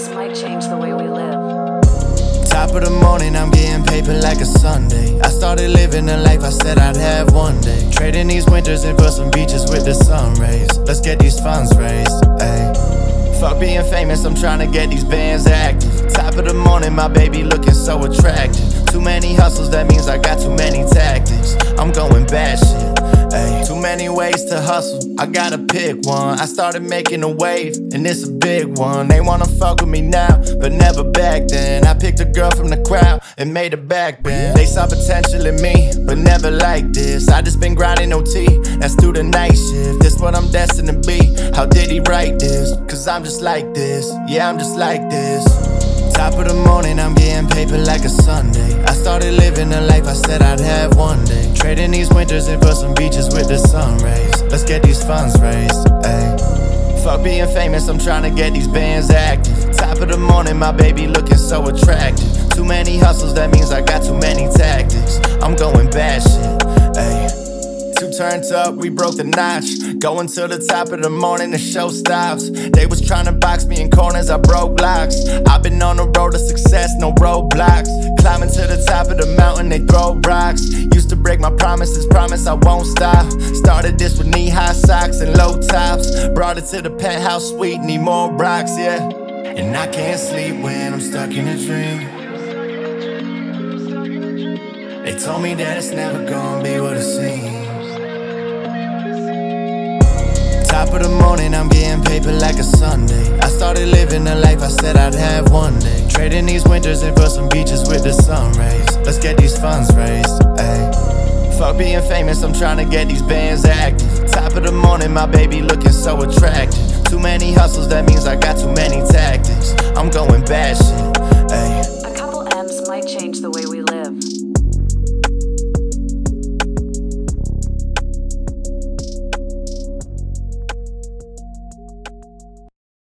This might change the way we live. Top of the morning, I'm getting paper like a Sunday. I started living the life I said I'd have one day. Trading these winters in for some beaches with the sun rays. Let's get these funds raised, ayy. Fuck being famous, I'm trying to get these bands active. Top of the morning, my baby looking so attractive. Too many hustles, that means I got too many tactics. I'm going bad many ways to hustle, I gotta pick one. I started making a wave, and it's a big one. They wanna fuck with me now, but never back then. I picked a girl from the crowd and made her back bend. They saw potential in me, but never like this. I just been grinding OT, that's through the night shift. This what I'm destined to be. How did he write this? Cause I'm just like this, yeah, I'm just like this. Top of the morning, I'm getting paper like a Sunday. I started living the life I said I'd have one day. Trading these winters in for some beaches with the sun rays. Let's get these funds raised, ayy. Fuck being famous, I'm trying to get these bands active. Top of the morning, my baby looking so attractive. Too many hustles, that means I got too many tactics. I'm going bad shit, ayy. Two turns up, we broke the notch. Going to the top of the morning, the show stops. They was trying to box me in corners, I broke locks. I've been on the road to success, no roadblocks. Climbing to the top of the mountain, they throw rocks. Break my promises, promise I won't stop. Started this with knee high socks and low tops. Brought it to the penthouse suite, need more rocks, yeah. And I can't sleep when I'm stuck in a dream. They told me that it's never gonna be what it seems. Top of the morning, I'm getting paper like a Sunday. I started living the life I said I'd have one day. Trading these winters in for some beaches with the sun rays. Let's get these funds raised, ayy. Being famous, I'm trying to get these bands active. Top of the morning, my baby looking so attractive. Too many hustles, that means I got too many tactics. I'm going bad.